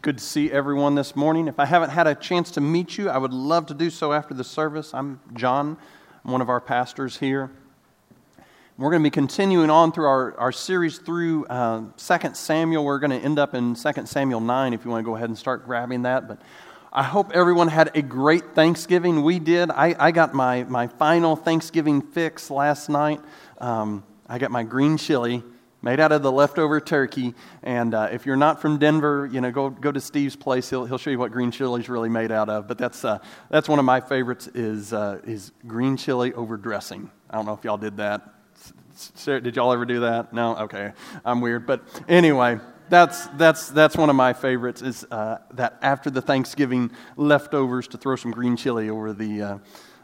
Good to see everyone this morning. If I haven't had a chance to meet you, I would love to do so after the service. I'm John, I'm one of our pastors here. We're going to be continuing on through our, our series through uh, 2 Samuel. We're going to end up in 2 Samuel 9 if you want to go ahead and start grabbing that. But I hope everyone had a great Thanksgiving. We did. I, I got my, my final Thanksgiving fix last night. Um, I got my green chili made out of the leftover turkey. And uh, if you're not from Denver, you know, go, go to Steve's place. He'll, he'll show you what green chili is really made out of. But that's, uh, that's one of my favorites is, uh, is green chili over dressing. I don't know if y'all did that. Sarah, did y'all ever do that? No? Okay. I'm weird. But anyway, that's, that's, that's one of my favorites is uh, that after the Thanksgiving leftovers to throw some green chili over the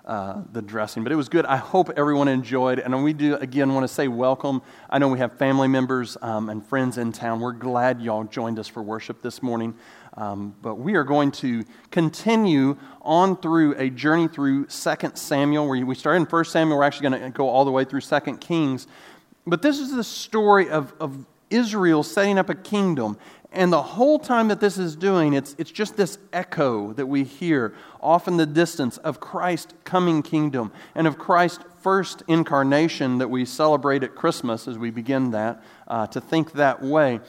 uh, the dressing. But it was good. I hope everyone enjoyed. And we do, again, want to say welcome. I know we have family members um, and friends in town. We're glad y'all joined us for worship this morning. Um, but we are going to continue on through a journey through 2 Samuel. Where we started in 1 Samuel. We're actually going to go all the way through 2 Kings. But this is the story of, of Israel setting up a kingdom. And the whole time that this is doing, it's, it's just this echo that we hear off in the distance of Christ's coming kingdom and of Christ's first incarnation that we celebrate at Christmas as we begin that, uh, to think that way.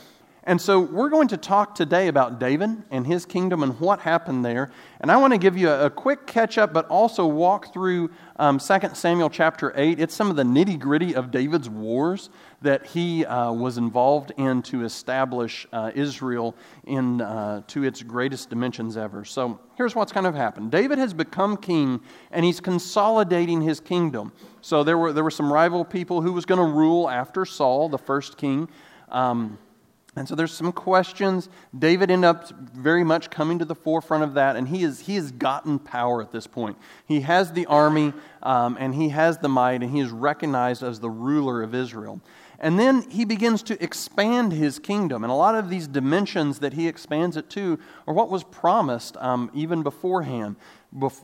And so we're going to talk today about David and his kingdom and what happened there. And I want to give you a, quick catch up, but also walk through um, 2 Samuel chapter 8. It's some of the nitty gritty of David's wars that he uh, was involved in to establish uh, Israel in, uh, to its greatest dimensions ever. So here's what's kind of happened David has become king, and he's consolidating his kingdom. So there were, there were some rival people who was going to rule after Saul, the first king. Um, and so there's some questions. David ended up very much coming to the forefront of that, and he, is, he has gotten power at this point. He has the army, um, and he has the might, and he is recognized as the ruler of Israel. And then he begins to expand his kingdom. And a lot of these dimensions that he expands it to are what was promised um, even beforehand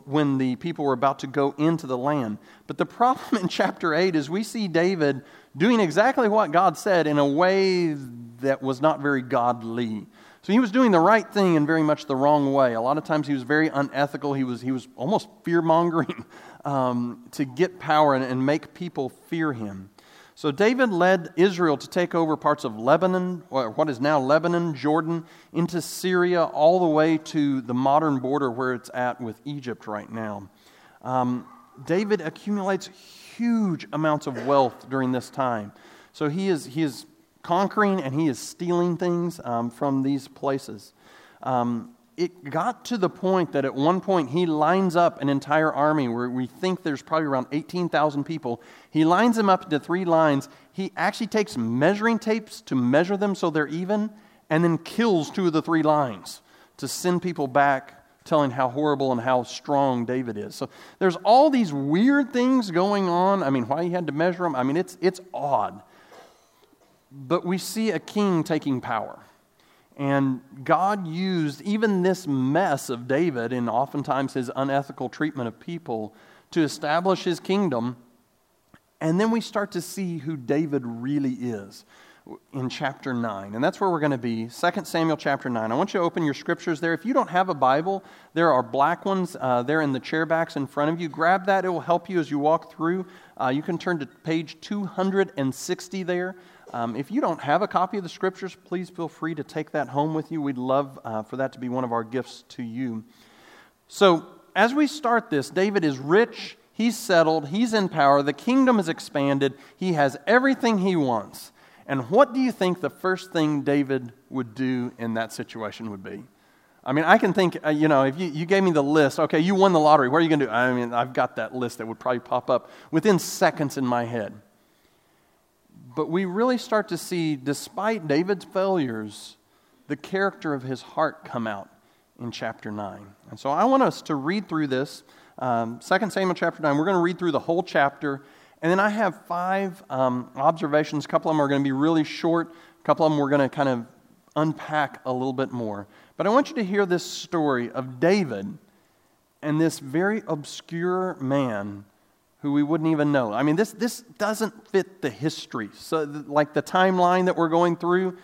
when the people were about to go into the land. But the problem in chapter 8 is we see David doing exactly what God said in a way that was not very godly. So he was doing the right thing in very much the wrong way. A lot of times he was very unethical. He was, he was almost fear mongering um, to get power and, and make people fear him. So David led Israel to take over parts of Lebanon, what is now Lebanon, Jordan, into Syria, all the way to the modern border where it's at with Egypt right now. Um, David accumulates huge amounts of wealth during this time. So he is, he is conquering and he is stealing things um, from these places. Um, it got to the point that at one point he lines up an entire army where we think there's probably around 18,000 people. He lines them up into three lines. He actually takes measuring tapes to measure them so they're even, and then kills two of the three lines to send people back telling how horrible and how strong David is. So there's all these weird things going on. I mean, why he had to measure them, I mean, it's, it's odd. But we see a king taking power. And God used even this mess of David and oftentimes his unethical treatment of people to establish his kingdom. And then we start to see who David really is in chapter 9. And that's where we're going to be, 2 Samuel chapter 9. I want you to open your scriptures there. If you don't have a Bible, there are black ones uh, there in the chair backs in front of you. Grab that, it will help you as you walk through. Uh, you can turn to page 260 there. Um, if you don't have a copy of the scriptures, please feel free to take that home with you. We'd love uh, for that to be one of our gifts to you. So, as we start this, David is rich, he's settled, he's in power, the kingdom is expanded, he has everything he wants. And what do you think the first thing David would do in that situation would be? I mean, I can think, uh, you know, if you, you gave me the list, okay, you won the lottery, what are you going to do? I mean, I've got that list that would probably pop up within seconds in my head. But we really start to see, despite David's failures, the character of his heart come out in chapter 9. And so I want us to read through this. Um, 2 Samuel chapter 9, we're going to read through the whole chapter. And then I have five um, observations. A couple of them are going to be really short, a couple of them we're going to kind of unpack a little bit more. But I want you to hear this story of David and this very obscure man who we wouldn't even know. I mean, this, this doesn't fit the history. So, like the timeline that we're going through,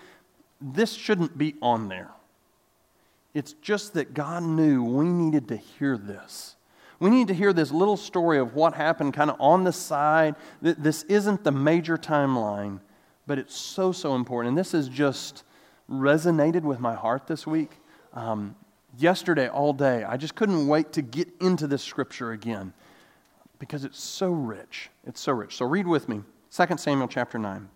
this shouldn't be on there. It's just that God knew we needed to hear this. We need to hear this little story of what happened kind of on the side. This isn't the major timeline, but it's so, so important. And this has just resonated with my heart this week. Um, yesterday, all day, I just couldn't wait to get into this scripture again because it's so rich. It's so rich. So read with me. 2 Samuel chapter 9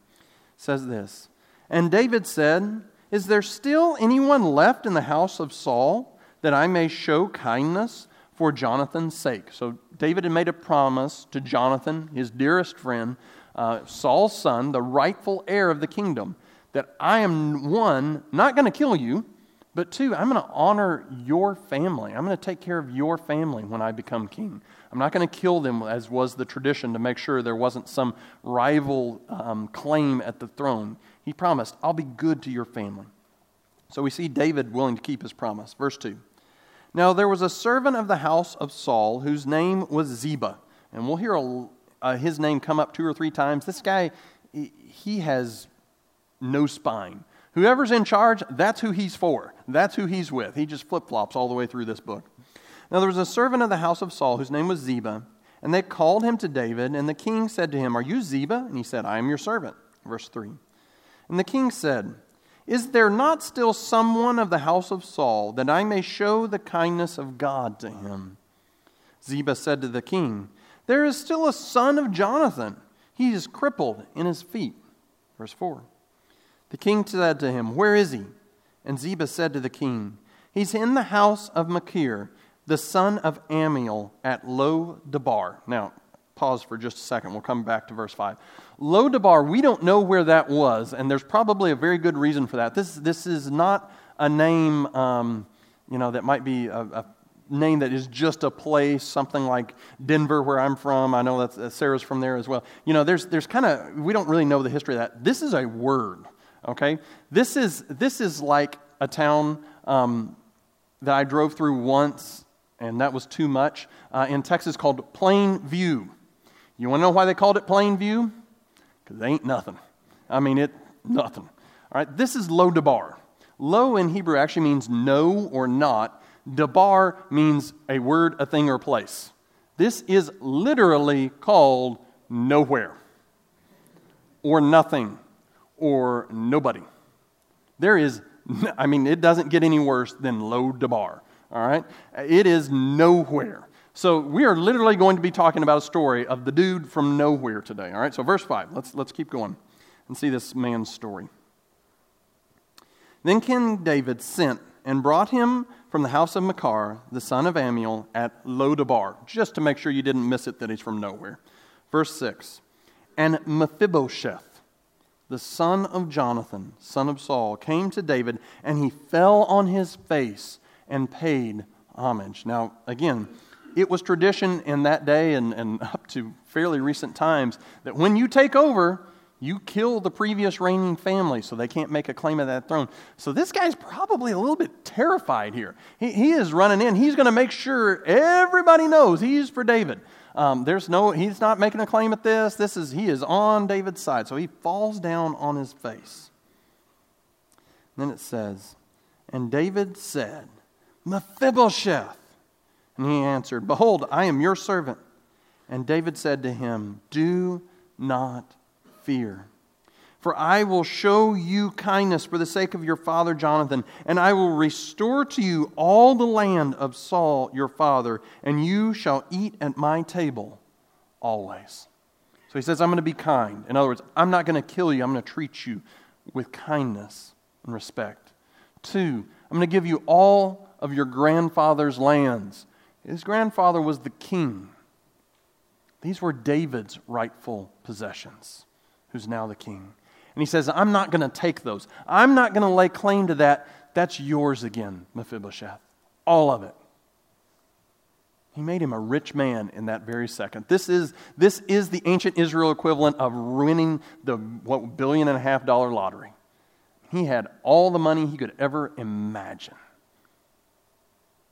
says this And David said, Is there still anyone left in the house of Saul that I may show kindness for Jonathan's sake? So David had made a promise to Jonathan, his dearest friend, uh, Saul's son, the rightful heir of the kingdom, that I am one, not going to kill you, but two, I'm going to honor your family. I'm going to take care of your family when I become king. I'm not going to kill them, as was the tradition, to make sure there wasn't some rival um, claim at the throne. He promised, I'll be good to your family. So we see David willing to keep his promise. Verse 2. Now there was a servant of the house of Saul whose name was Ziba. And we'll hear a, uh, his name come up two or three times. This guy, he has no spine. Whoever's in charge, that's who he's for. That's who he's with. He just flip flops all the way through this book. Now there was a servant of the house of Saul whose name was Ziba, and they called him to David, and the king said to him, Are you Ziba? And he said, I am your servant. Verse 3. And the king said, Is there not still someone of the house of Saul that I may show the kindness of God to him? Ziba said to the king, There is still a son of Jonathan. He is crippled in his feet. Verse 4. The king said to him, Where is he? And Ziba said to the king, He's in the house of Machir the son of Ammiel at Lo Debar. Now, pause for just a second. We'll come back to verse 5. Lo Debar, we don't know where that was, and there's probably a very good reason for that. This, this is not a name, um, you know, that might be a, a, name that is just a place, something like Denver, where I'm from. I know that uh, Sarah's from there as well. You know, there's, there's kind of, we don't really know the history of that. This is a word, okay? This is, this is like a town um, that I drove through once and that was too much, uh, in Texas called Plainview. You want to know why they called it Plainview? Because ain't nothing. I mean, it, nothing. All right, this is Lo Debar. Lo in Hebrew actually means no or not. Debar means a word, a thing, or place. This is literally called nowhere, or nothing, or nobody. There is, I mean, it doesn't get any worse than Lo Debar all right? It is nowhere. So we are literally going to be talking about a story of the dude from nowhere today, all right? So verse 5, let's, let's keep going and see this man's story. Then King David sent and brought him from the house of Machir, the son of Ammiel, at Lo Debar, just to make sure you didn't miss it that he's from nowhere. Verse 6 And Mephibosheth, the son of Jonathan, son of Saul, came to David, and he fell on his face and paid homage. Now, again, it was tradition in that day and, and up to fairly recent times that when you take over, you kill the previous reigning family so they can't make a claim of that throne. So this guy's probably a little bit terrified here. He, he is running in. He's going to make sure everybody knows he's for David. Um, there's no, he's not making a claim at this. This is, he is on David's side. So he falls down on his face. And then it says, And David said, Mephibosheth. And he answered, Behold, I am your servant. And David said to him, Do not fear. For I will show you kindness for the sake of your father Jonathan, and I will restore to you all the land of Saul your father, and you shall eat at my table always. So he says, I'm going to be kind. In other words, I'm not going to kill you, I'm going to treat you with kindness and respect. Two, I'm going to give you all of your grandfather's lands. His grandfather was the king. These were David's rightful possessions, who's now the king. And he says, I'm not going to take those. I'm not going to lay claim to that. That's yours again, Mephibosheth. All of it. He made him a rich man in that very second. This is, this is the ancient Israel equivalent of winning the what, billion and a half dollar lottery. He had all the money he could ever imagine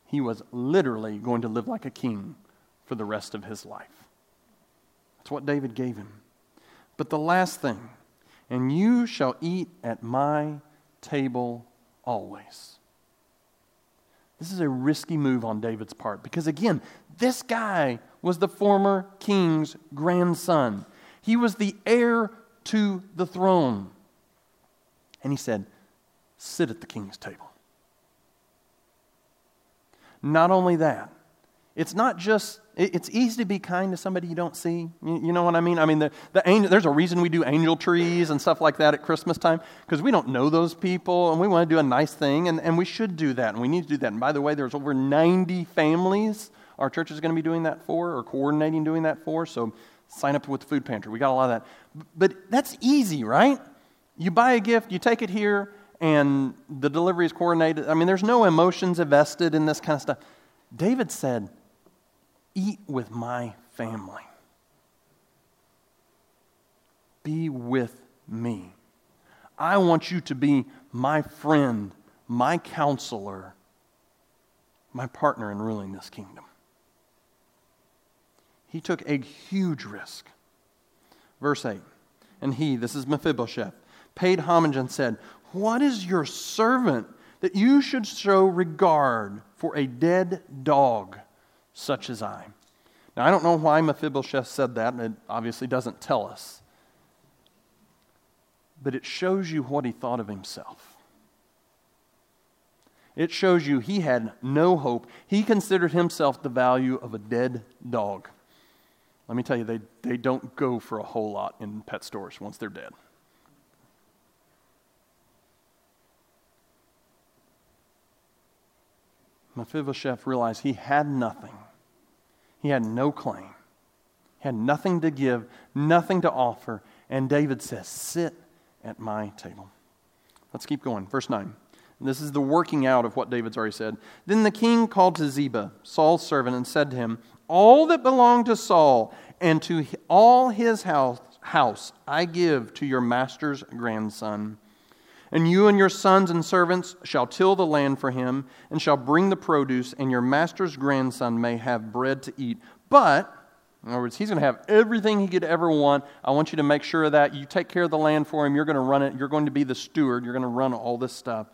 he was literally going to live like a king for the rest of his life. That's what David gave him. But the last thing, and you shall eat at my table always. This is a risky move on David's part because, again, this guy was the former king's grandson. He was the heir to the throne. And he said, Sit at the king's table. Not only that, it's not just, it's easy to be kind to somebody you don't see. You, know what I mean? I mean, the, the angel, there's a reason we do angel trees and stuff like that at Christmas time because we don't know those people and we want to do a nice thing and, and we should do that and we need to do that. And by the way, there's over 90 families our church is going to be doing that for or coordinating doing that for. So sign up with the food pantry. We got a lot of that. But that's easy, right? You buy a gift, you take it here, and the delivery is coordinated. I mean, there's no emotions invested in this kind of stuff. David said, Eat with my family. Be with me. I want you to be my friend, my counselor, my partner in ruling this kingdom. He took a huge risk. Verse 8 And he, this is Mephibosheth, paid homage and said, What is your servant that you should show regard for a dead dog? such as I. Now, I don't know why Mephibosheth said that, and it obviously doesn't tell us. But it shows you what he thought of himself. It shows you he had no hope. He considered himself the value of a dead dog. Let me tell you, they, they don't go for a whole lot in pet stores once they're dead. Mephibosheth realized he had nothing. He had no claim. He had nothing to give, nothing to offer. And David says, Sit at my table. Let's keep going. Verse 9. This is the working out of what David's already said. Then the king called to Ziba, Saul's servant, and said to him, All that belonged to Saul and to all his house, house I give to your master's grandson. And you and your sons and servants shall till the land for him, and shall bring the produce, and your master's grandson may have bread to eat. But, in other words, he's going to have everything he could ever want. I want you to make sure of that. You take care of the land for him. You're going to run it. You're going to be the steward. You're going to run all this stuff.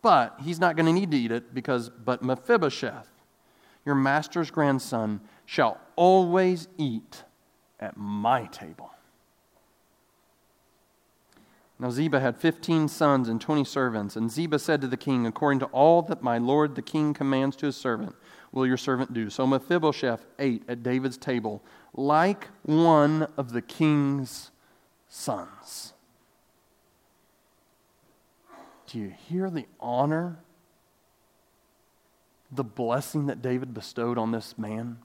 But he's not going to need to eat it because, but Mephibosheth, your master's grandson, shall always eat at my table. Now Ziba had fifteen sons and twenty servants. And Ziba said to the king, According to all that my lord the king commands to his servant, will your servant do. So Mephibosheth ate at David's table like one of the king's sons. Do you hear the honor, the blessing that David bestowed on this man?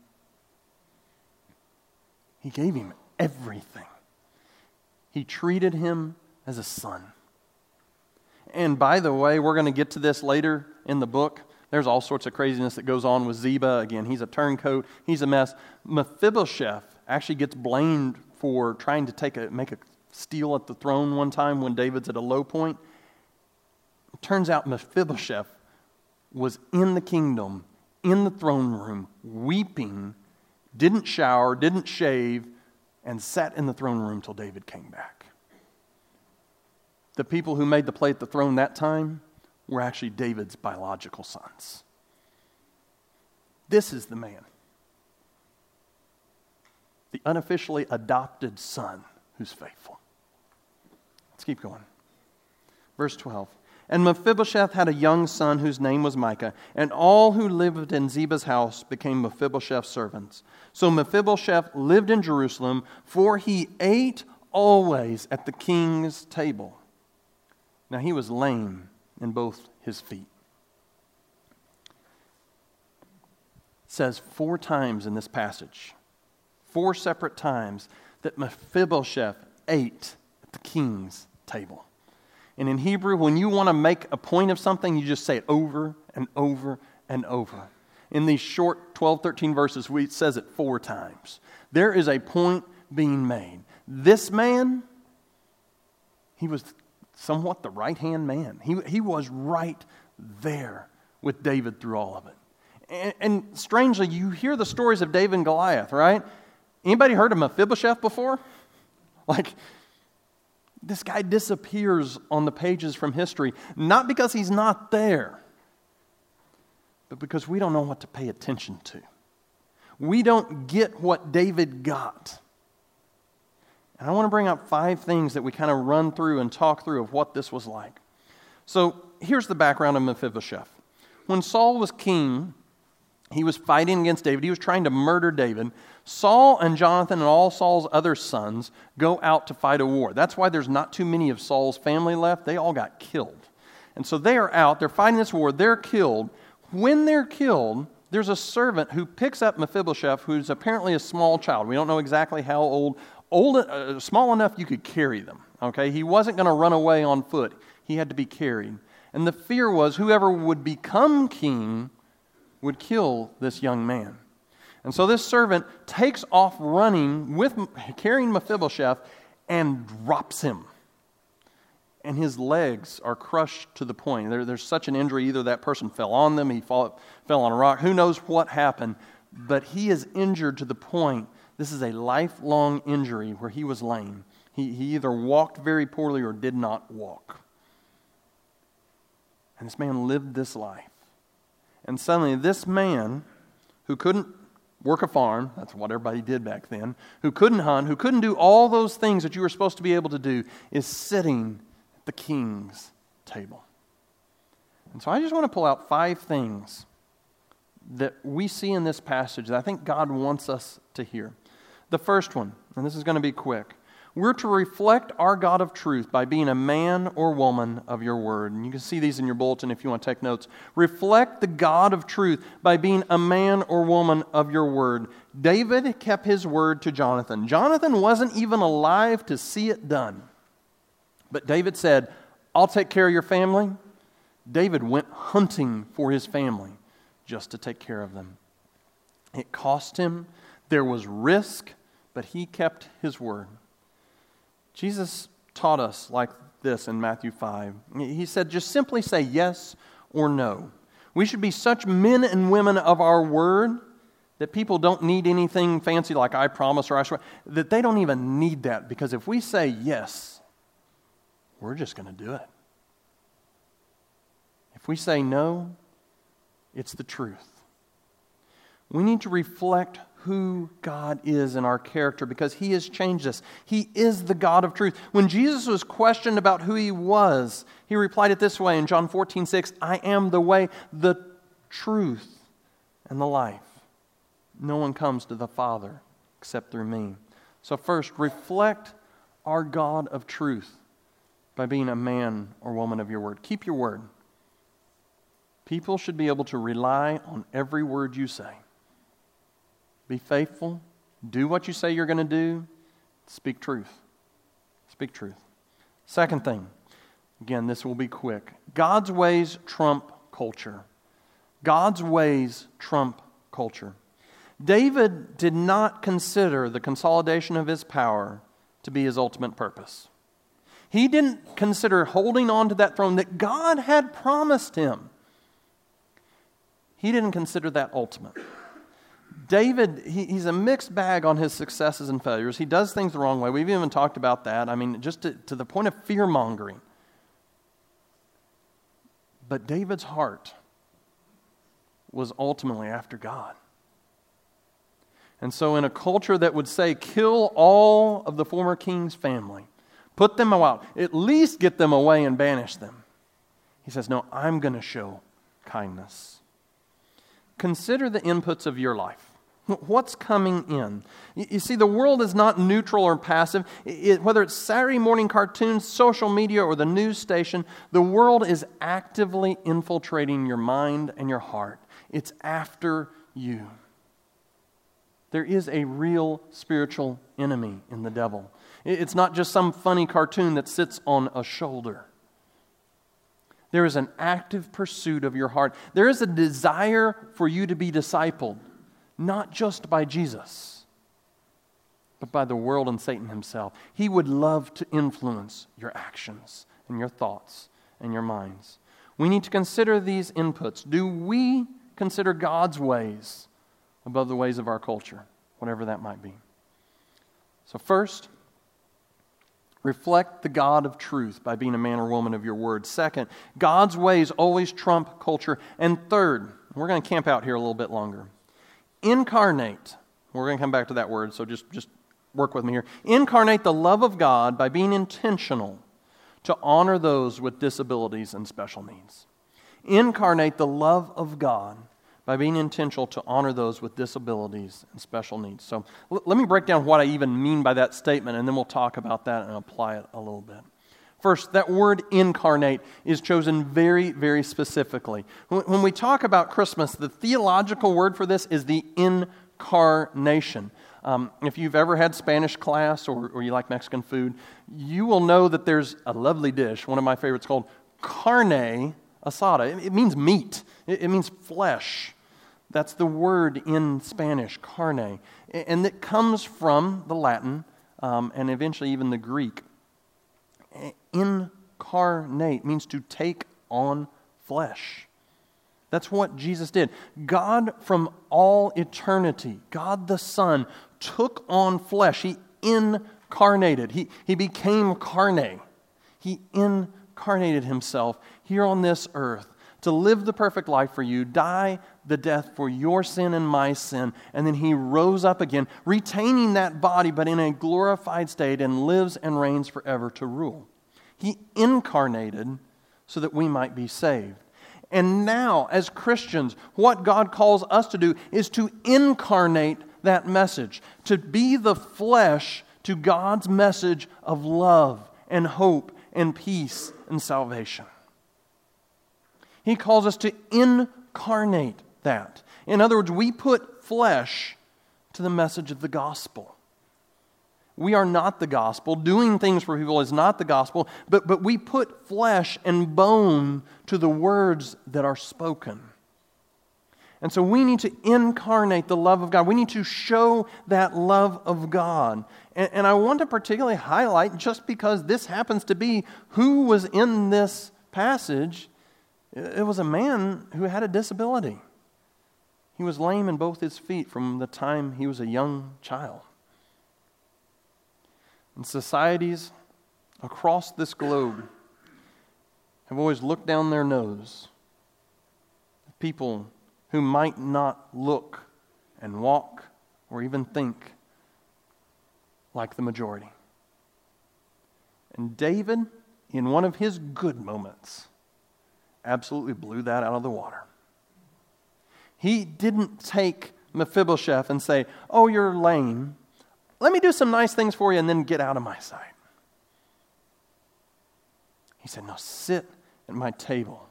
He gave him everything. He treated him as a son. And by the way, we're going to get to this later in the book. There's all sorts of craziness that goes on with Ziba. Again, he's a turncoat, he's a mess. Mephibosheth actually gets blamed for trying to take a, make a steal at the throne one time when David's at a low point. It turns out Mephibosheth was in the kingdom, in the throne room, weeping, didn't shower, didn't shave, and sat in the throne room till David came back the people who made the play at the throne that time were actually David's biological sons. This is the man, the unofficially adopted son who's faithful. Let's keep going. Verse 12. And Mephibosheth had a young son whose name was Micah, and all who lived in Ziba's house became Mephibosheth's servants. So Mephibosheth lived in Jerusalem, for he ate always at the king's table. Now he was lame in both his feet. It says four times in this passage, four separate times, that Mephibosheth ate at the king's table. And in Hebrew, when you want to make a point of something, you just say it over and over and over. In these short 12, 13 verses, we, it says it four times. There is a point being made. This man, he was somewhat the right hand man. He, he was right there with David through all of it. And, and, strangely, you hear the stories of David and Goliath, right? Anybody heard of Mephibosheth before? Like, this guy disappears on the pages from history, not because he's not there, but because we don't know what to pay attention to. We don't get what David got. And I want to bring up five things that we kind of run through and talk through of what this was like. So here's the background of Mephibosheth. When Saul was king, he was fighting against David. He was trying to murder David. Saul and Jonathan and all Saul's other sons go out to fight a war. That's why there's not too many of Saul's family left. They all got killed. And so they are out, they're fighting this war, they're killed. When they're killed, there's a servant who picks up Mephibosheth, who's apparently a small child. We don't know exactly how old, old uh, small enough you could carry them. Okay, he wasn't going to run away on foot. He had to be carried. And the fear was whoever would become king would kill this young man. And so this servant takes off running with carrying Mephibosheth and drops him. And his legs are crushed to the point. There, there's such an injury. Either that person fell on them, he fall, fell on a rock. Who knows what happened? But he is injured to the point. This is a lifelong injury where he was lame. He, he either walked very poorly or did not walk. And this man lived this life. And suddenly, this man who couldn't work a farm, that's what everybody did back then, who couldn't hunt, who couldn't do all those things that you were supposed to be able to do, is sitting the king's table. And so I just want to pull out five things that we see in this passage that I think God wants us to hear. The first one, and this is going to be quick we're to reflect our God of truth by being a man or woman of your word. And you can see these in your bulletin if you want to take notes. Reflect the God of truth by being a man or woman of your word. David kept his word to Jonathan. Jonathan wasn't even alive to see it done. But David said, I'll take care of your family. David went hunting for his family just to take care of them. It cost him, there was risk, but he kept his word. Jesus taught us like this in Matthew 5. He said, just simply say yes or no. We should be such men and women of our word that people don't need anything fancy like I promise or I swear, that they don't even need that because if we say yes, we're just going to do it. If we say no, it's the truth. We need to reflect who God is in our character because He has changed us. He is the God of truth. When Jesus was questioned about who He was, He replied it this way in John 14, 6 I am the way, the truth, and the life. No one comes to the Father except through me. So, first, reflect our God of truth by being a man or woman of your word. Keep your word. People should be able to rely on every word you say. Be faithful. Do what you say you're going to do. Speak truth. Speak truth. Second thing, again, this will be quick God's ways trump culture. God's ways trump culture. David did not consider the consolidation of his power to be his ultimate purpose. He didn't consider holding on to that throne that God had promised him. He didn't consider that ultimate. David, he, he's a mixed bag on his successes and failures. He does things the wrong way. We've even talked about that. I mean, just to, to the point of fear mongering. But David's heart was ultimately after God. And so, in a culture that would say, kill all of the former king's family, put them out, at least get them away and banish them, he says, No, I'm going to show kindness. Consider the inputs of your life. What's coming in? You see, the world is not neutral or passive. It, whether it's Saturday morning cartoons, social media, or the news station, the world is actively infiltrating your mind and your heart. It's after you. There is a real spiritual enemy in the devil. It's not just some funny cartoon that sits on a shoulder. There is an active pursuit of your heart. There is a desire for you to be discipled not just by Jesus, but by the world and Satan himself. He would love to influence your actions and your thoughts and your minds. We need to consider these inputs. Do we consider God's ways above the ways of our culture, whatever that might be? So, first, reflect the God of truth by being a man or woman of your word. Second, God's ways always trump culture. And third, We're going to camp out here a little bit longer. Incarnate. We're going to come back to that word, so just, just work with me here. Incarnate the love of God by being intentional to honor those with disabilities and special needs. Incarnate the love of God by being intentional to honor those with disabilities and special needs. So l- let me break down what I even mean by that statement, and then we'll talk about that and apply it a little bit. First, that word incarnate is chosen very, very specifically. When we talk about Christmas, the theological word for this is the incarnation. Um, if you've ever had Spanish class or, or, you like Mexican food, you will know that there's a lovely dish, one of my favorites, called carne asada. It, means meat, it, means flesh. That's the word in Spanish, carne. And it comes from the Latin um, and eventually even the Greek. Incarnate means to take on flesh. That's what Jesus did. God from all eternity, God the Son, took on flesh. He incarnated. He, he became carne. He incarnated himself here on this earth to live the perfect life for you, die the death for your sin and my sin, and then he rose up again, retaining that body but in a glorified state, and lives and reigns forever to rule. He incarnated so that we might be saved. And now, as Christians, what God calls us to do is to incarnate that message, to be the flesh to God's message of love and hope and peace and salvation. He calls us to incarnate that. In other words, we put flesh to the message of the gospel. We are not the gospel. Doing things for people is not the gospel, but, but we put flesh and bone to the words that are spoken. And so we need to incarnate the love of God. We need to show that love of God. And, and, I want to particularly highlight, just because this happens to be who was in this passage, it was a man who had a disability. He was lame in both his feet from the time he was a young child. And societies across this globe have always looked down their nose at people who might not look and walk or even think like the majority. And David, in one of his good moments, absolutely blew that out of the water. He didn't take Mephibosheth and say, Oh, you're lame. Let me do some nice things for you and then get out of my sight. He said, No, sit at my table.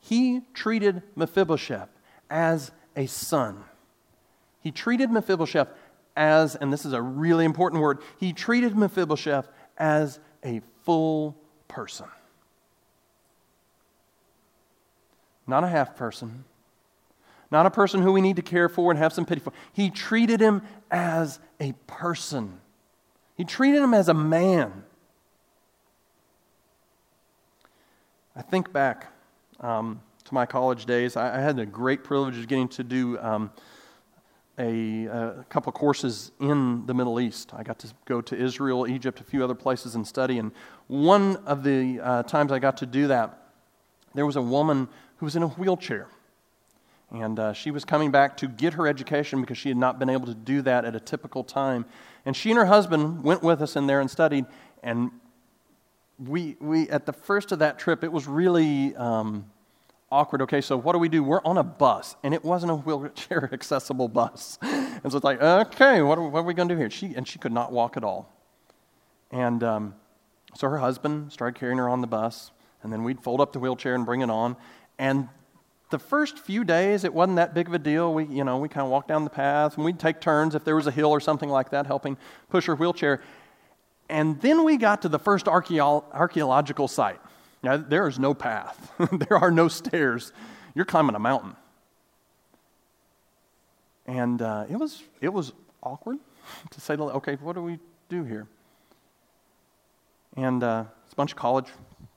He treated Mephibosheth as a son. He treated Mephibosheth as, and this is a really important word, he treated Mephibosheth as a full person. Not a half person, not a person who we need to care for and have some pity for. He treated him as a person, he treated him as a man. I think back um, to my college days. I, I, had the great privilege of getting to do um, a, a, couple of courses in the Middle East. I got to go to Israel, Egypt, a few other places and study. And one of the uh, times I got to do that, there was a woman who was in a wheelchair. And uh, she was coming back to get her education because she had not been able to do that at a typical time. And she and her husband went with us in there and studied. And we, we at the first of that trip, it was really um, awkward. Okay, so what do we do? We're on a bus, and it wasn't a wheelchair accessible bus. and so it's like, okay, what are, what are we going to do here? She, and she could not walk at all. And um, so her husband started carrying her on the bus, and then we'd fold up the wheelchair and bring it on. And the first few days, it wasn't that big of a deal. We, you know, we kind of walked down the path and we'd take turns if there was a hill or something like that, helping push her wheelchair. And then we got to the first archeo- archaeological site. Now, there is no path, there are no stairs. You're climbing a mountain. And uh, it, was, it was awkward to say, okay, what do we do here? And uh, it's a bunch of college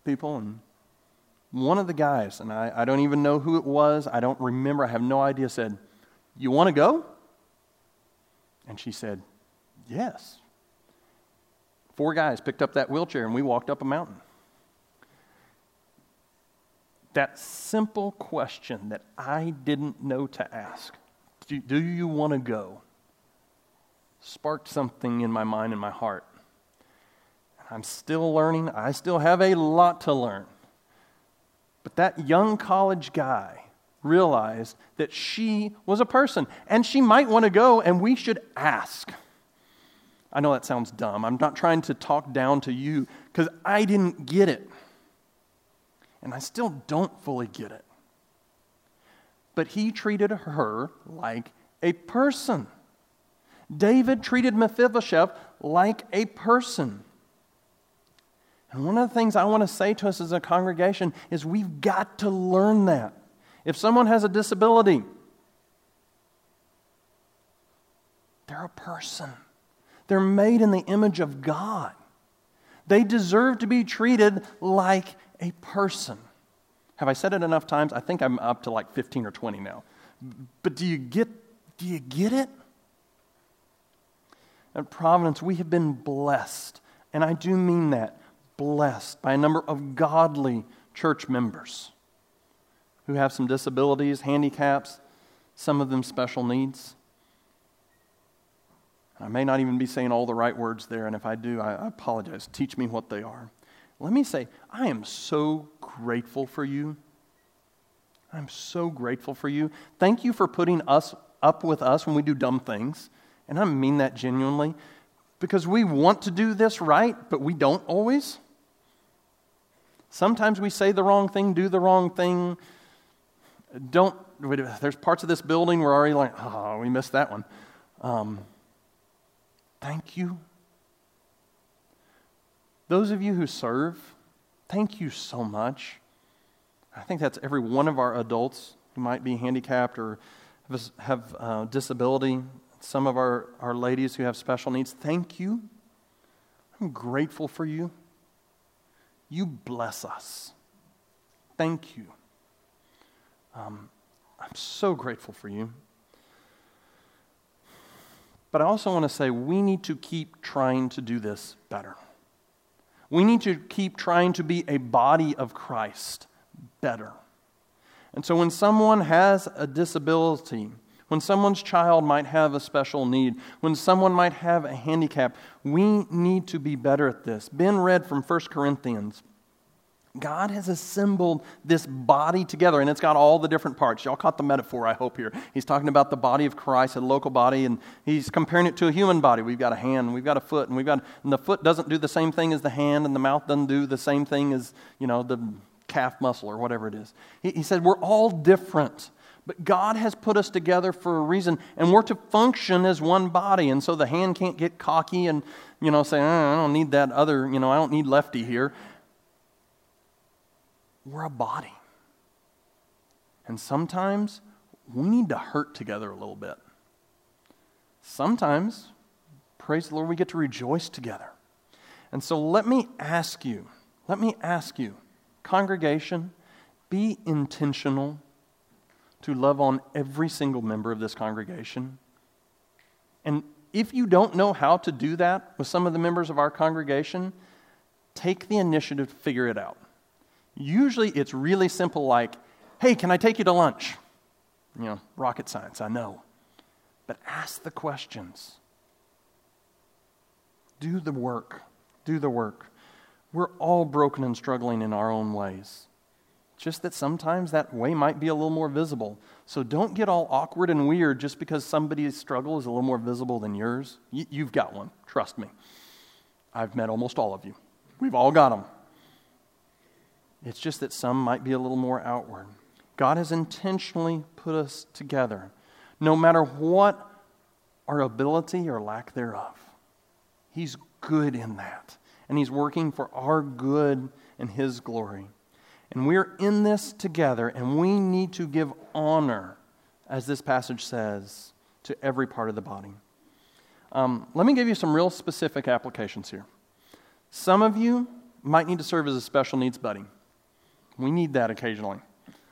people and one of the guys, and I, I don't even know who it was, I don't remember, I have no idea, said, You want to go? And she said, Yes. Four guys picked up that wheelchair and we walked up a mountain. that simple question that I didn't know to ask do, do you want to go? sparked something in my mind and my heart. I'm still learning, I still have a lot to learn. But that young college guy realized that she was a person and she might want to go, and we should ask. I know that sounds dumb. I'm not trying to talk down to you because I didn't get it. And I still don't fully get it. But he treated her like a person. David treated Mephibosheth like a person. And one of the things I want to say to us as a congregation is we've got to learn that. If someone has a disability, they're a person. They're made in the image of God. They deserve to be treated like a person. Have I said it enough times? I think I'm up to like 15 or 20 now. But do you get do you get it? At Providence, we have been blessed, and I do mean that blessed by a number of godly church members who have some disabilities, handicaps, some of them special needs. I may not even be saying all the right words there, and if I do, I apologize. Teach me what they are. Let me say, I am so grateful for you. I'm so grateful for you. Thank you for putting us up with us when we do dumb things. And I mean that genuinely because we want to do this right, but we don't always. Sometimes we say the wrong thing, do the wrong thing. Don't, there's parts of this building we're already like, oh, we missed that one. Um, thank you. Those of you who serve, thank you so much. I think that's every one of our adults who might be handicapped or have, uh, disability some of our, our ladies who have special needs, thank you. I'm grateful for you. You bless us. Thank you. Um, I'm so grateful for you. But I also want to say we need to keep trying to do this better. We need to keep trying to be a body of Christ better. And so when someone has a disability, when someone's child might have a special need, when someone might have a handicap, we need to be better at this. Ben read from 1 Corinthians. God has assembled this body together, and it's got all the different parts. Y'all caught the metaphor, I hope, here. He's talking about the body of Christ, a local body, and he's comparing it to a human body. We've got a hand, we've got a foot, and we've got, and the foot doesn't do the same thing as the hand, and the mouth doesn't do the same thing as, you know, the calf muscle or whatever it is. He, he said, We're all different. But God has put us together for a reason, and we're to function as one body. And so the hand can't get cocky and, you know, say, oh, I don't need that other, you know, I don't need lefty here. We're a body. And sometimes we need to hurt together a little bit. Sometimes, praise the Lord, we get to rejoice together. And so let me ask you, let me ask you, congregation, be intentional to love on every single member of this congregation. And if you don't know how to do that with some of the members of our congregation, take the initiative to figure it out. Usually it's really simple, like, hey, can I take you to lunch? You know, rocket science, I know. But ask the questions. Do the work. Do the work. We're all broken and struggling in our own ways just that sometimes that way might be a little more visible. So don't get all awkward and weird just because somebody's struggle is a little more visible than yours. Y- you've got one, trust me. I've met almost all of you. We've all got them. It's just that some might be a little more outward. God has intentionally put us together, no matter what our ability or lack thereof. He's good in that, and He's working for our good and His glory. And we're in this together, and we need to give honor, as this passage says, to every part of the body. Um, let me give you some real specific applications here. Some of you might need to serve as a special needs buddy. We need that occasionally.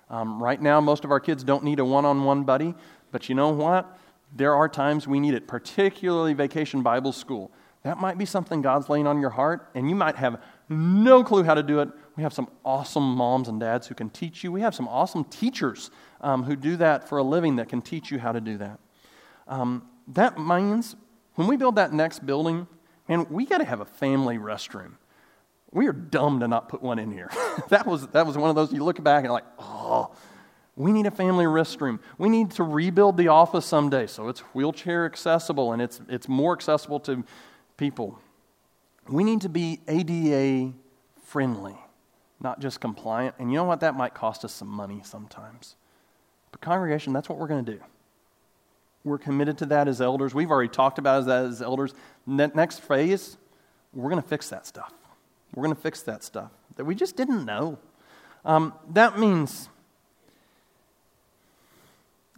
Um, right now, most of our kids don't need a one on one buddy, but you know what? There are times we need it, particularly vacation Bible school. That might be something God's laying on your heart, and you might have no clue how to do it. We have some awesome moms and dads who can teach you. We have some awesome teachers um, who do that for a living that can teach you how to do that. Um, that means when we build that next building, man, we got to have a family restroom. We are dumb to not put one in here. that, was, that was one of those you look back and like, oh, we need a family restroom. We need to rebuild the office someday so it's wheelchair accessible and it's, it's more accessible to people. We need to be ADA friendly, not just compliant. And you know what? That might cost us some money sometimes. But, congregation, that's what we're going to do. We're committed to that as elders. We've already talked about that as elders. next phase, we're going to fix that stuff. We're going to fix that stuff that we just didn't know. Um, that means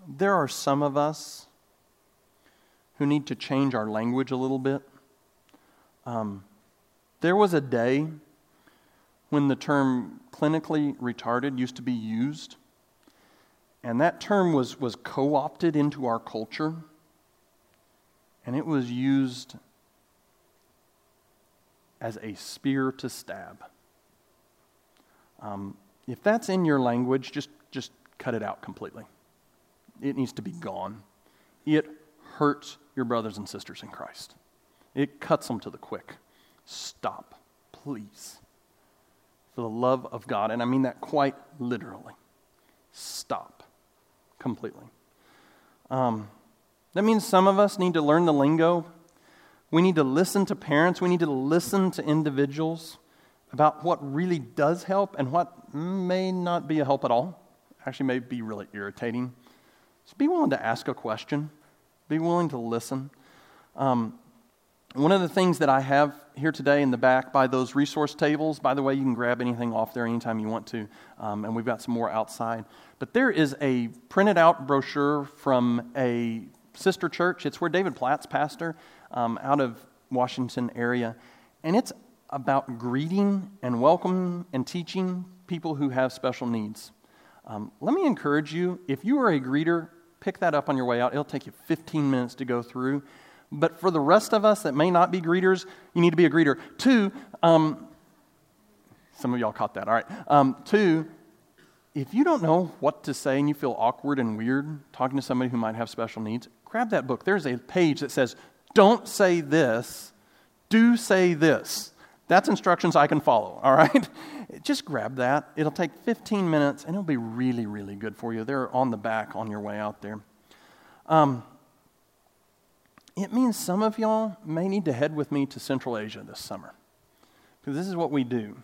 there are some of us who need to change our language a little bit. Um, there was a day when the term clinically retarded used to be used, and that term was, was co opted into our culture, and it was used as a spear to stab. Um, if that's in your language, just, just cut it out completely. It needs to be gone. It hurts your brothers and sisters in Christ, it cuts them to the quick. Stop, please. For the love of God, and I mean that quite literally. Stop completely. Um, that means some of us need to learn the lingo. We need to listen to parents. We need to listen to individuals about what really does help and what may not be a help at all. Actually, may be really irritating. So be willing to ask a question, be willing to listen. Um, one of the things that I have here today in the back by those resource tables, by the way, you can grab anything off there anytime you want to, um, and we've got some more outside. But there is a printed out brochure from a sister church. It's where David Platt's pastor um, out of Washington area, and it's about greeting and welcoming and teaching people who have special needs. Um, let me encourage you if you are a greeter, pick that up on your way out. It'll take you 15 minutes to go through. But for the rest of us that may not be greeters, you need to be a greeter. Two, um, some of y'all caught that. All right. Um, two, if you don't know what to say and you feel awkward and weird talking to somebody who might have special needs, grab that book. There's a page that says, Don't say this, do say this. That's instructions I can follow, all right? Just grab that. It'll take 15 minutes and it'll be really, really good for you. They're on the back on your way out there. Um, it means some of y'all may need to head with me to Central Asia this summer because this is what we do.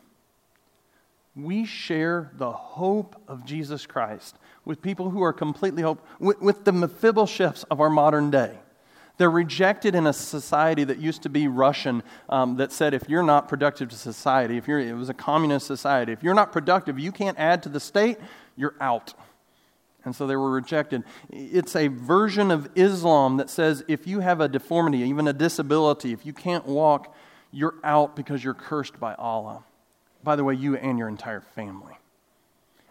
We share the hope of Jesus Christ with people who are completely hope, with, with the Mephibosheths of our modern day. They're rejected in a society that used to be Russian, um, that said if you're not productive to society, if you're, it was a communist society, if you're not productive, you can't add to the state, you're out. And so they were rejected. It's a version of Islam that says if you have a deformity, even a disability, if you can't walk, you're out because you're cursed by Allah. By the way, you and your entire family.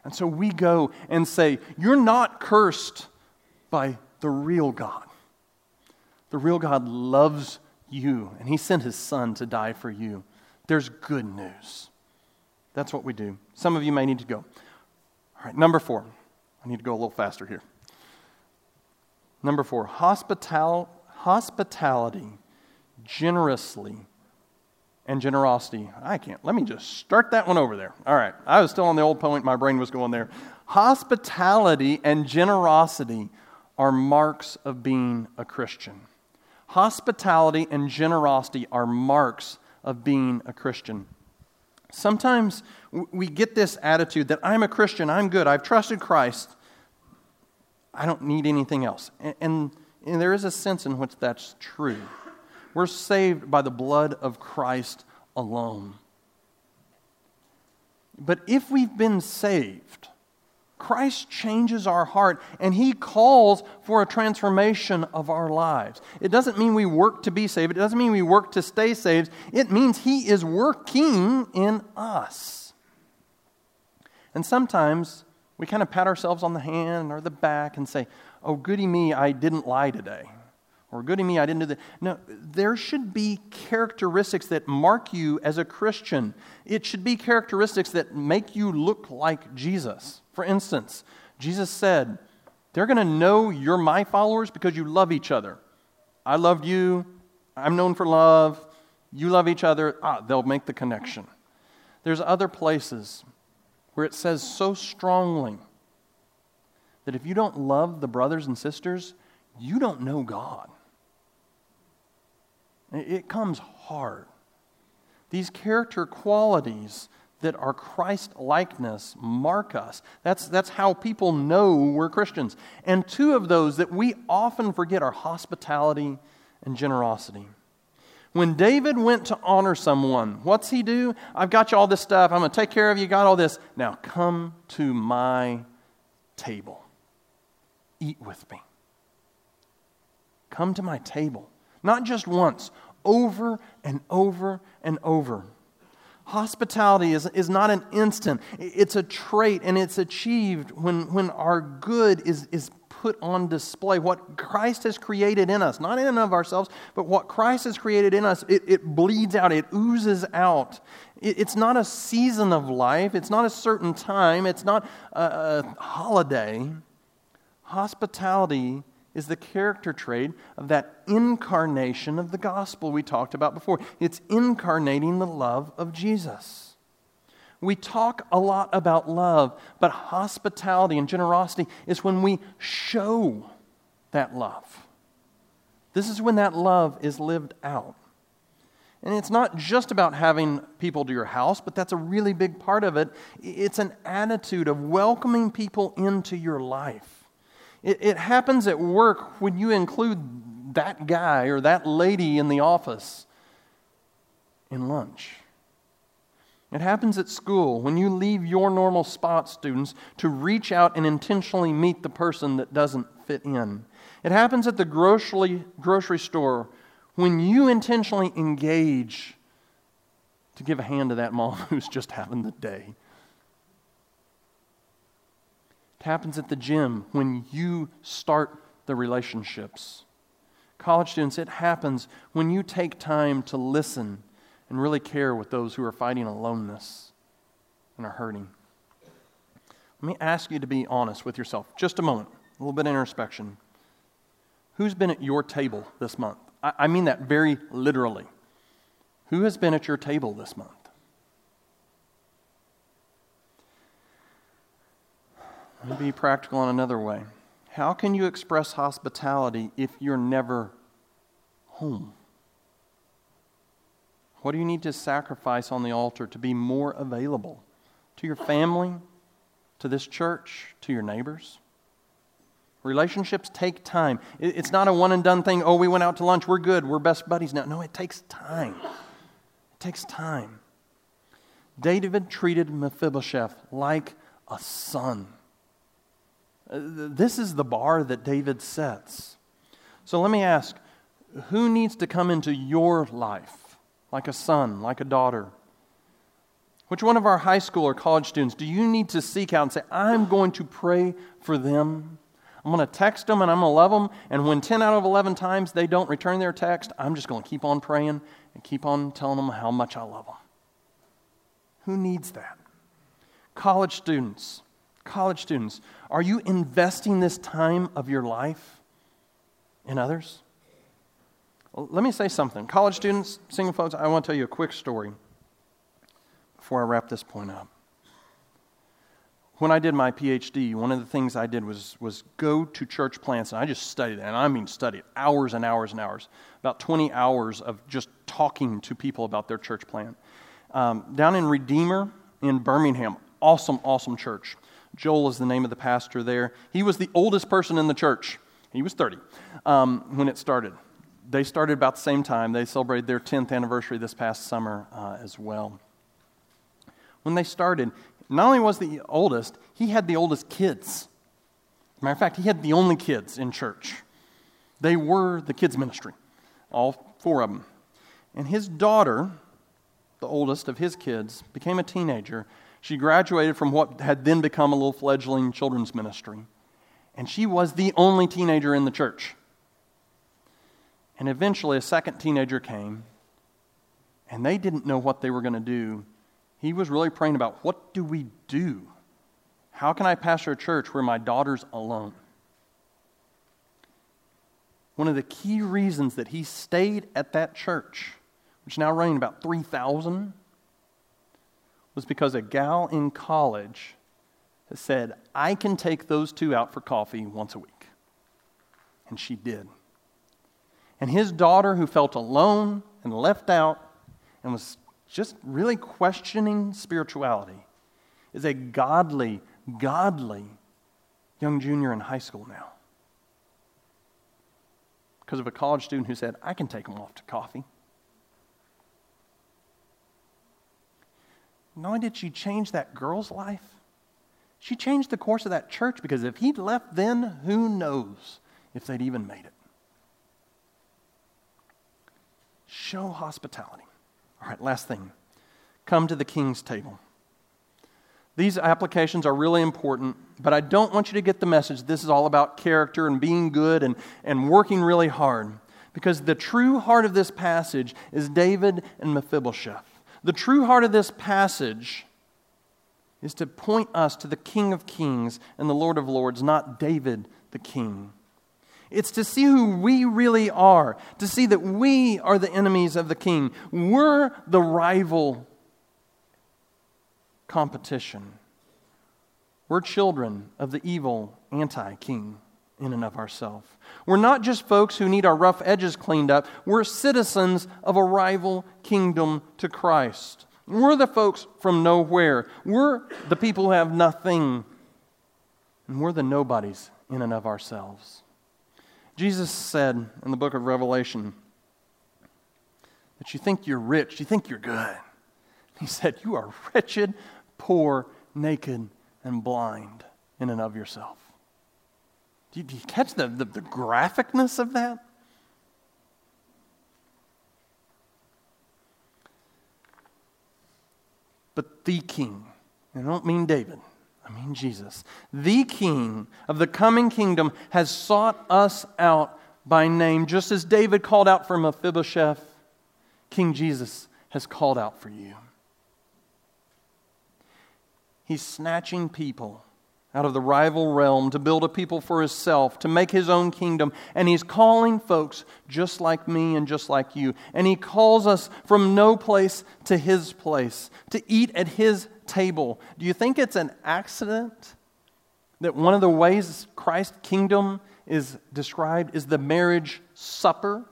And so we go and say, You're not cursed by the real God. The real God loves you, and He sent His Son to die for you. There's good news. That's what we do. Some of you may need to go. All right, number four. I need to go a little faster here. Number four, hospital, hospitality, generously, and generosity. I can't. Let me just start that one over there. All right. I was still on the old point. My brain was going there. Hospitality and generosity are marks of being a Christian. Hospitality and generosity are marks of being a Christian. Sometimes we get this attitude that I'm a Christian, I'm good, I've trusted Christ, I don't need anything else. And, and, and, there is a sense in which that's true. We're saved by the blood of Christ alone. But if we've been saved, Christ changes our heart and he calls for a transformation of our lives. It doesn't mean we work to be saved, it doesn't mean we work to stay saved. It means he is working in us. And sometimes we kind of pat ourselves on the hand or the back and say, Oh, goody me, I didn't lie today. or goody me, I didn't do that. No, there should be characteristics that mark you as a Christian. It should be characteristics that make you look like Jesus. For instance, Jesus said, They're going to know you're my followers because you love each other. I loved you. I'm known for love. You love each other. Ah, they'll make the connection. There's other places where it says so strongly that if you don't love the brothers and sisters, you don't know God. It comes hard. These character qualities that our Christ likeness mark us. That's, that's how people know we're Christians. And two of those that we often forget are hospitality and generosity. When David went to honor someone, what's he do? I've got you all this stuff. I'm going to take care of you. Got all this. Now come to my table. Eat with me. Come to my table. Not just once, over and over and over. Hospitality is, is not an instant, it's a trait, and it's achieved when, when our good is, is put on display. What Christ has created in us, not in and of ourselves, but what Christ has created in us, it, it bleeds out, it oozes out. It, it's not a season of life, it's not a certain time, it's not a, a holiday. Hospitality is the character trait of that incarnation of the gospel we talked about before. It's incarnating the love of Jesus. We talk a lot about love, but hospitality and generosity is when we show that love. This is when that love is lived out. And it's not just about having people to your house, but that's a really big part of it. It's an attitude of welcoming people into your life. It, it happens at work when you include that guy or that lady in the office in lunch. It happens at school when you leave your normal spot, students, to reach out and intentionally meet the person that doesn't fit in. It happens at the grocery, grocery store when you intentionally engage to give a hand to that mom who's just having the day happens at the gym when you start the relationships. College students, it happens when you take time to listen and really care with those who are fighting aloneness and are hurting. Let me ask you to be honest with yourself. Just a moment, a little bit of introspection. Who's been at your table this month? I, I mean that very literally. Who has been at your table this month? Let me be practical in another way. How can you express hospitality if you're never home? What do you need to sacrifice on the altar to be more available to your family, to this church, to your neighbors? Relationships take time. It's not a one and done thing. Oh, we went out to lunch. We're good. We're best buddies now. No, it takes time. It takes time. David treated Mephibosheth like a son. This is the bar that David sets. So let me ask who needs to come into your life like a son, like a daughter? Which one of our high school or college students do you need to seek out and say, I'm going to pray for them? I'm going to text them and I'm going to love them. And when 10 out of 11 times they don't return their text, I'm just going to keep on praying and keep on telling them how much I love them. Who needs that? College students. College students, are you investing this time of your life in others? Well, let me say something. College students, single folks, I want to tell you a quick story before I wrap this point up. When I did my PhD, one of the things I did was, was go to church plants, and I just studied, and I mean studied, hours and hours and hours, about 20 hours of just talking to people about their church plant. Um, down in Redeemer in Birmingham, awesome, awesome church. Joel is the name of the pastor there. He was the oldest person in the church. He was 30 um, when it started. They started about the same time. They celebrated their 10th anniversary this past summer uh, as well. When they started, not only was the oldest, he had the oldest kids. Matter of fact, he had the only kids in church. They were the kids' ministry, all four of them. And his daughter, the oldest of his kids, became a teenager she graduated from what had then become a little fledgling children's ministry, and she was the only teenager in the church. And eventually, a second teenager came, and they didn't know what they were going to do. He was really praying about what do we do? How can I pastor a church where my daughter's alone? One of the key reasons that he stayed at that church, which now running about 3,000, was because a gal in college said, I can take those two out for coffee once a week. And she did. And his daughter, who felt alone and left out and was just really questioning spirituality, is a godly, godly young junior in high school now. Because of a college student who said, I can take them off to coffee. Not only did she change that girl's life, she changed the course of that church because if he'd left then, who knows if they'd even made it. Show hospitality. All right, last thing. Come to the king's table. These applications are really important, but I don't want you to get the message this is all about character and being good and, and working really hard. Because the true heart of this passage is David and Mephibosheth. The true heart of this passage is to point us to the King of Kings and the Lord of Lords, not David the king. It's to see who we really are, to see that we are the enemies of the king. We're the rival competition. We're children of the evil anti king in and of ourselves. We're not just folks who need our rough edges cleaned up, we're citizens of a rival kingdom to Christ. We're the folks from nowhere. We're the people who have nothing. And we're the nobodies in and of ourselves. Jesus said in the book of Revelation that you think you're rich, you think you're good. He said, You are wretched, poor, naked, and blind in and of yourself. Do you, catch the, the, the graphicness of that? But the king, I don't mean David, I mean Jesus, the King of the coming kingdom, has sought us out by name, just as David called out for Mephibosheth. King Jesus has called out for you. He's snatching people out of the rival realm to build a people for himself, to make his own kingdom. And he's calling folks just like me and just like you. And he calls us from no place to his place, to eat at his table. Do you think it's an accident that one of the ways Christ's kingdom is described is the marriage supper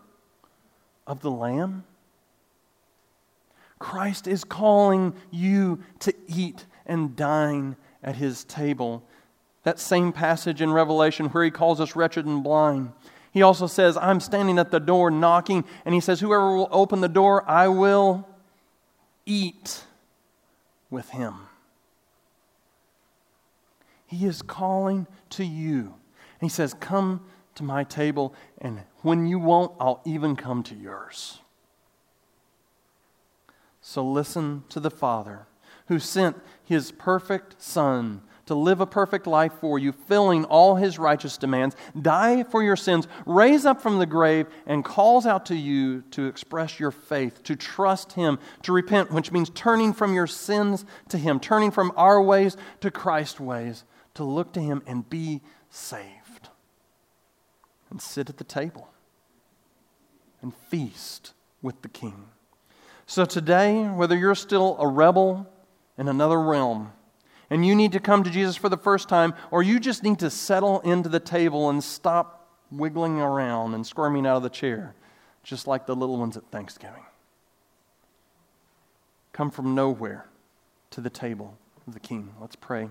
of the Lamb? Christ is calling you to eat and dine at his table. That same passage in Revelation where he calls us wretched and blind. He also says, I'm standing at the door knocking, and he says, Whoever will open the door, I will eat with him. He is calling to you. And he says, Come to my table, and when you won't, I'll even come to yours. So listen to the Father who sent his perfect Son to live a perfect life for you, filling all his righteous demands, die for your sins, raise up from the grave, and calls out to you to express your faith, to trust him, to repent, which means turning from your sins to him, turning from our ways to Christ's ways, to look to him and be saved. And sit at the table and feast with the king. So today, whether you're still a rebel in another realm, and you need to come to Jesus for the first time, or you just need to settle into the table and stop wiggling around and squirming out of the chair, just like the little ones at Thanksgiving. Come from nowhere to the table of the King. Let's pray.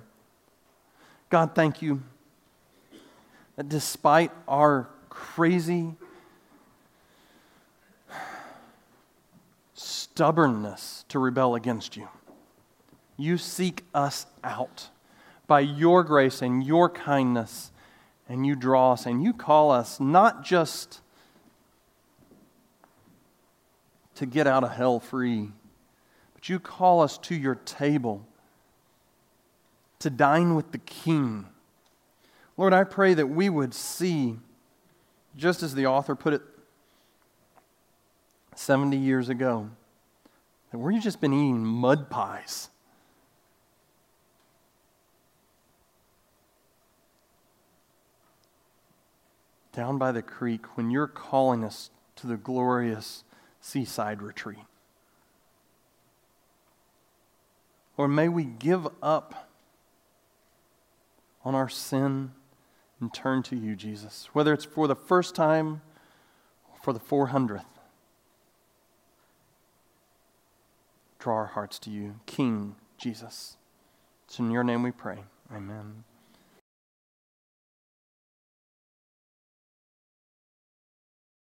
God, thank you that despite our crazy stubbornness to rebel against you, you seek us out by your grace and your kindness, and you draw us and you call us not just to get out of hell free, but you call us to your table to dine with the King. Lord, I pray that we would see, just as the author put it 70 years ago that we've just been eating mud pies. Down by the creek, when you're calling us to the glorious seaside retreat. Or may we give up on our sin and turn to you, Jesus, whether it's for the first time or for the 400th. Draw our hearts to you, King Jesus. It's in your name we pray. Amen.